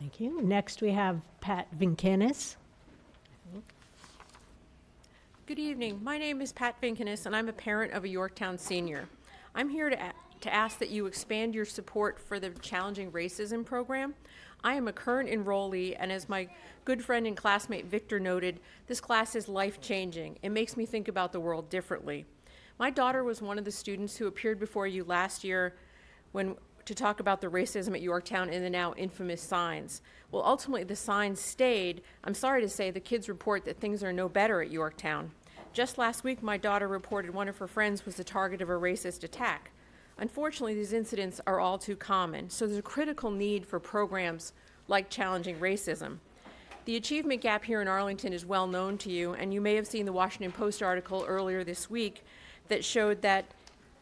Thank you. Next, we have Pat Vincanis. Good evening. My name is Pat Vinkinus, and I'm a parent of a Yorktown senior. I'm here to, to ask that you expand your support for the Challenging Racism program. I am a current enrollee, and as my good friend and classmate Victor noted, this class is life changing. It makes me think about the world differently. My daughter was one of the students who appeared before you last year when to talk about the racism at Yorktown and the now infamous signs. Well, ultimately, the signs stayed. I'm sorry to say the kids report that things are no better at Yorktown. Just last week, my daughter reported one of her friends was the target of a racist attack. Unfortunately, these incidents are all too common, so there's a critical need for programs like Challenging Racism. The achievement gap here in Arlington is well known to you, and you may have seen the Washington Post article earlier this week that showed that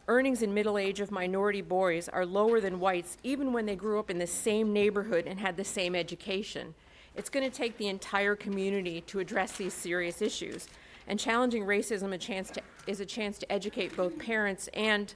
earnings in middle age of minority boys are lower than whites even when they grew up in the same neighborhood and had the same education. It's going to take the entire community to address these serious issues. And challenging racism a to, is a chance to educate both parents and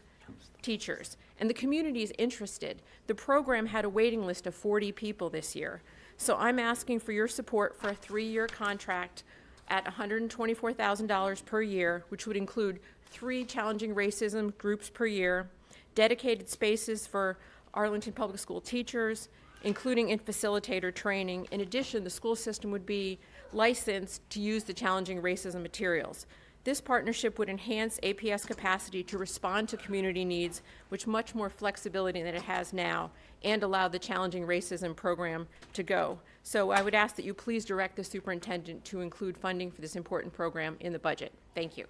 teachers. And the community is interested. The program had a waiting list of 40 people this year. So I'm asking for your support for a three year contract at $124,000 per year, which would include three challenging racism groups per year, dedicated spaces for Arlington Public School teachers, including in facilitator training. In addition, the school system would be licensed to use the challenging racism materials. This partnership would enhance APS capacity to respond to community needs with much more flexibility than it has now and allow the challenging racism program to go. So I would ask that you please direct the superintendent to include funding for this important program in the budget. Thank you.